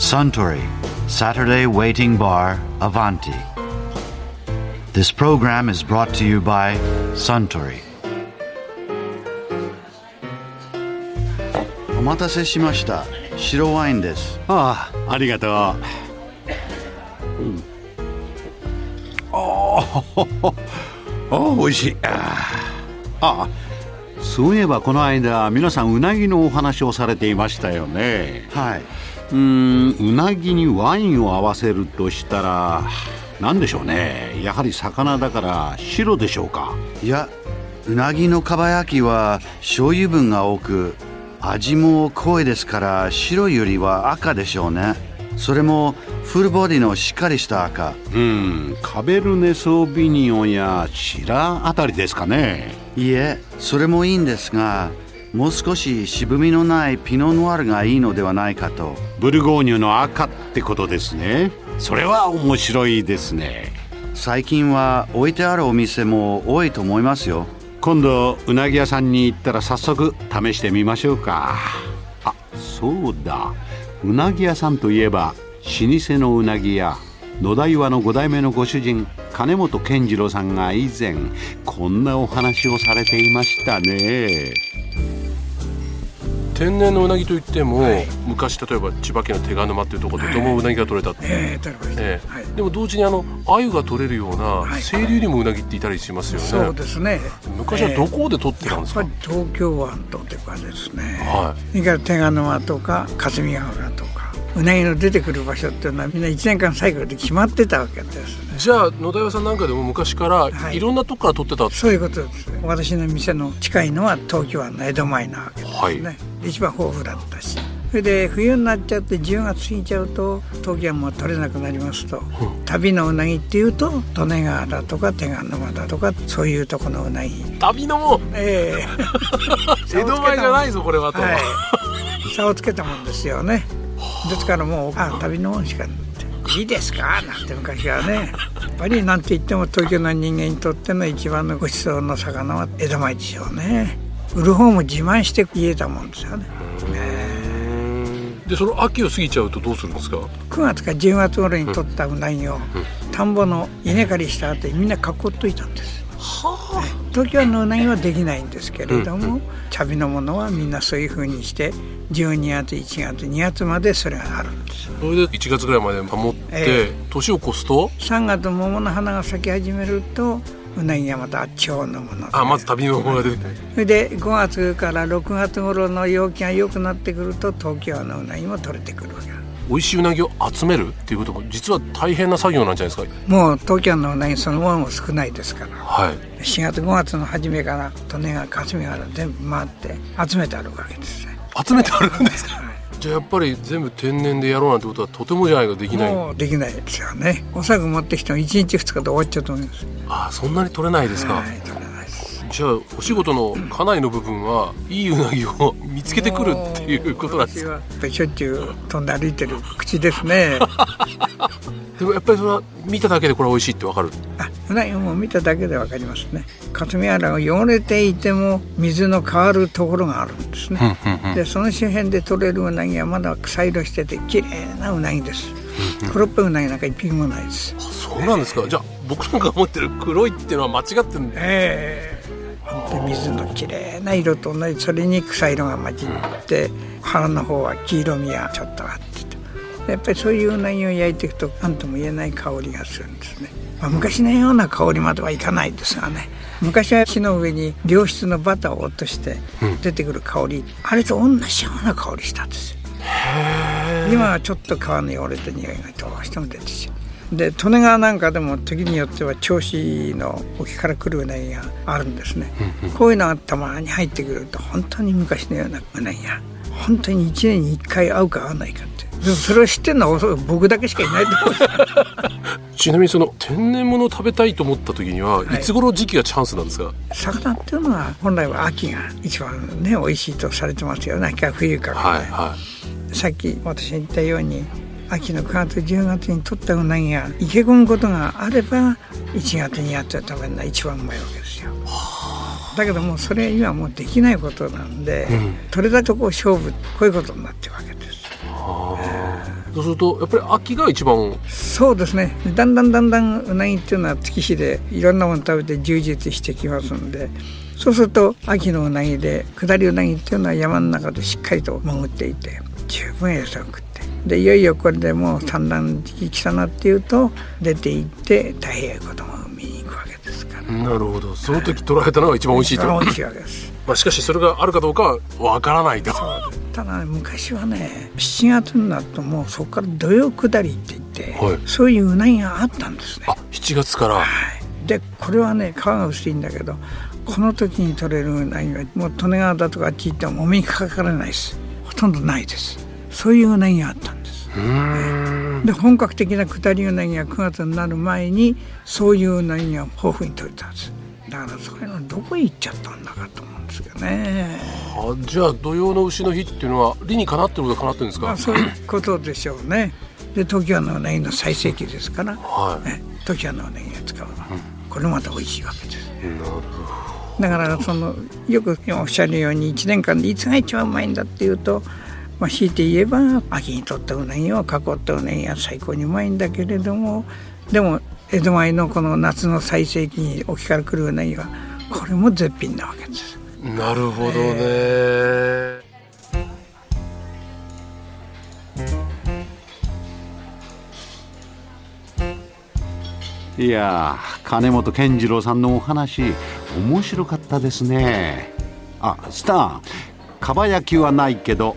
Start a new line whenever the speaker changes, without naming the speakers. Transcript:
Suntory Saturday Waiting Bar Avanti. This program is brought to you by Suntory. お待たせしました。白ワインです。
ああありがとう、うん、あああ美味しいああそういえばこの間皆さんうなぎのお話をされていましたよね
はい。
うーんうなぎにワインを合わせるとしたら何でしょうねやはり魚だから白でしょうか
いや、うなぎのかば焼きは醤油分が多く、味も濃いですから白よりは赤でしょうね。それもフルボディのしっかりした赤。
うんカベルネ・ソービニオンやシラあたりですかね
いいえ、それもいいんですが、もう少し渋みのないピノノワールがいいのではないかと。
ブルゴーニュの赤ってことですね。それは面白いですね。
最近は置いてあるお店も多いと思いますよ。
今度うなぎ屋さんに行ったら早速試してみましょうか。あそうだ。うなぎ屋さんといえば老舗のうなぎ屋野田岩の5代目のご主人金本健次郎さんが以前こんなお話をされていましたね
天然のうなぎといっても、昔例えば千葉県の手賀沼っていうところでとてもうなぎが取れたって、
ええ取れました、
ええ。
はい、
でも同時にあの鮎が取れるような
はい。
清流にもうなぎっていたりしますよね、
そうですね。
昔はどこで取ってたんですか、
やっぱり東京湾ととかですね、
は
それから手賀沼とか霞ヶ浦とかうなぎの出てくる場所っていうのはみんな1年間サイクルで決まってたわけですね。
じゃあ野田屋さんなんかでも昔から
はい。
いろんなとこから取ってた、
そういうことです私の店の近いのは東京湾の江戸前なわけですね、
はい。
で一番豊富だったし。それで冬になっちゃって10月過ぎちゃうと東京湾も取れなくなりますと、旅のうなぎっていうと利根川だとか手賀沼だとかそういうとこのうなぎ。
旅のも？
ええ。
江戸前じゃないぞこれはと、
はい、差をつけたもんですよねですからもう「あ旅のもんしか」いいですか?」なんて昔はね。やっぱりなんて言っても東京の人間にとっての一番のごちそうの魚は江戸前でしょうね。売る方も自慢して言えたもんですよね。
でその秋を過ぎちゃうとどうするんですか
？9月か10月頃に取ったうなぎを田んぼの稲刈りした後にみんな囲っといたんです東京のうなぎはできないんですけれども、茶火のものはみんなそういうふうにして12月1月2月までそれがあるんです。
それで1月ぐらいまで守って、
え
年を越すと
？3月桃の花が咲き始めるとうなぎがまた蝶のもの
あまず旅の方が出て
それで5月から6月頃の陽気が良くなってくると東京のうなぎも取れてくるわけだ
美味しいうなぎを集めるっていうことも実は大変な作業なんじゃないですか？
もう東京のうなぎそのものも少ないですから。
はい。
4月5月の初めから利根川霞ヶ原全部回って集めてあるわけですね。
集めてあるんですか？じゃあやっぱり全部天然でやろうなんてことはとてもじゃないかできない。
できないですよね。おそらく持ってきても1日2日で終わっちゃうと思います。
ああそんなに取れないですか、
はい
じゃあお仕事の家内の部分はいいうなぎを見つけてくるっていうことなんですか
しょっちゅう飛んで歩いてる口ですね。
でもやっぱりそれは見ただけでこれは美味しいってわかる？
あうなぎも見ただけでわかりますね。霞ヶ原が汚れていても水の変わるところがあるんですね。でその周辺で取れるうなぎはまだ草色してて綺麗なうなぎです。黒っぽいうなぎなんか一匹もないです。
あそうなんですか。じゃあ僕なんか思ってる黒いっていうのは間違ってるんで
ええ。本当に水の綺麗な色と同じそれに草色が混じって腹の方は黄色みがちょっとあってと。やっぱりそういううなぎを焼いていくと何とも言えない香りがするんですね、まあ、昔のような香りまではいかないですがね。昔は火の上に良質のバターを落として出てくる香り、あれと同じような香りしたんですよ。今はちょっと皮の汚れた匂いがどうしても出てしまうで利根川なんかでも時によっては銚子の沖から来るうなぎがあるんですね、こういうのがたまに入ってくると本当に昔のようなうなぎが本当に1年に1回会うか会わないかって。でもそれを知ってるのはおそらく僕だけしかいないと思う。
ちなみにその天然物を食べたいと思った時には、
はい。
い、つ頃時期がチャンスなんですか？
魚っていうのは本来は秋が一番ね美味しいとされてますよね。秋か冬か、
はいは
さっき私が言ったように秋の9月10月に取ったうなぎが生け込むことがあれば1月にやって食べるのは一番うまいわけですよ。だけどもうそれ今もうできないことなんで、取れたとこ勝負こういうことになってるわけです。
そうするとやっぱり秋が一番。
そうですね。だんだんだんだんうなぎっていうのは月日でいろんなもの食べて充実してきますんで。そうすると秋のうなぎで下りうなぎっていうのは山の中でしっかりと潜っていて十分餌を食ってでいよいよこれでもう産卵時期来たなっていうと出て行って太平洋子供を見に行くわけですから。
なるほど。その時捉えたのが一番美味しいと、
一番美味しいわけです。
まあ、しかしそれがあるかどうかはわからないと。
ただね昔はね7月になるともうそこから土曜下りって言って、
はい。
そういううなぎがあったんですね。
あ。7月から。
はい、でこれはね皮が薄いんだけどこの時に取れるうなぎはもう利根川だとかあっち行ってもお目にかからないです。ほとんどないですそういううなぎがあったんです。で本格的な下りうなぎが9月になる前にそういううなぎが豊富に取れたんです。だからそういうのどこへ行っちゃったんだかと思うんですけどね。
あじゃあ土曜の牛の日っていうのは理にかなってることがかなってるんですか、
まあそういうことでしょうね。で時はのうなぎの最盛期ですから。
はい。
ね時はのうなぎを使う。のこれまた美味しいわけです。
なるほ
だからそのよくおっしゃるように1年間でいつが一番うまいんだっていうと、まあ、強いて言えば秋に取ったうなぎを囲ったうなぎが最高にうまいんだけれどもでも江戸前のこの夏の最盛期に沖から来るうなぎはこれも絶品なわけです。
どなるほどね、
いやー金本健次郎さんのお話面白かったですねあスターかば焼きはないけど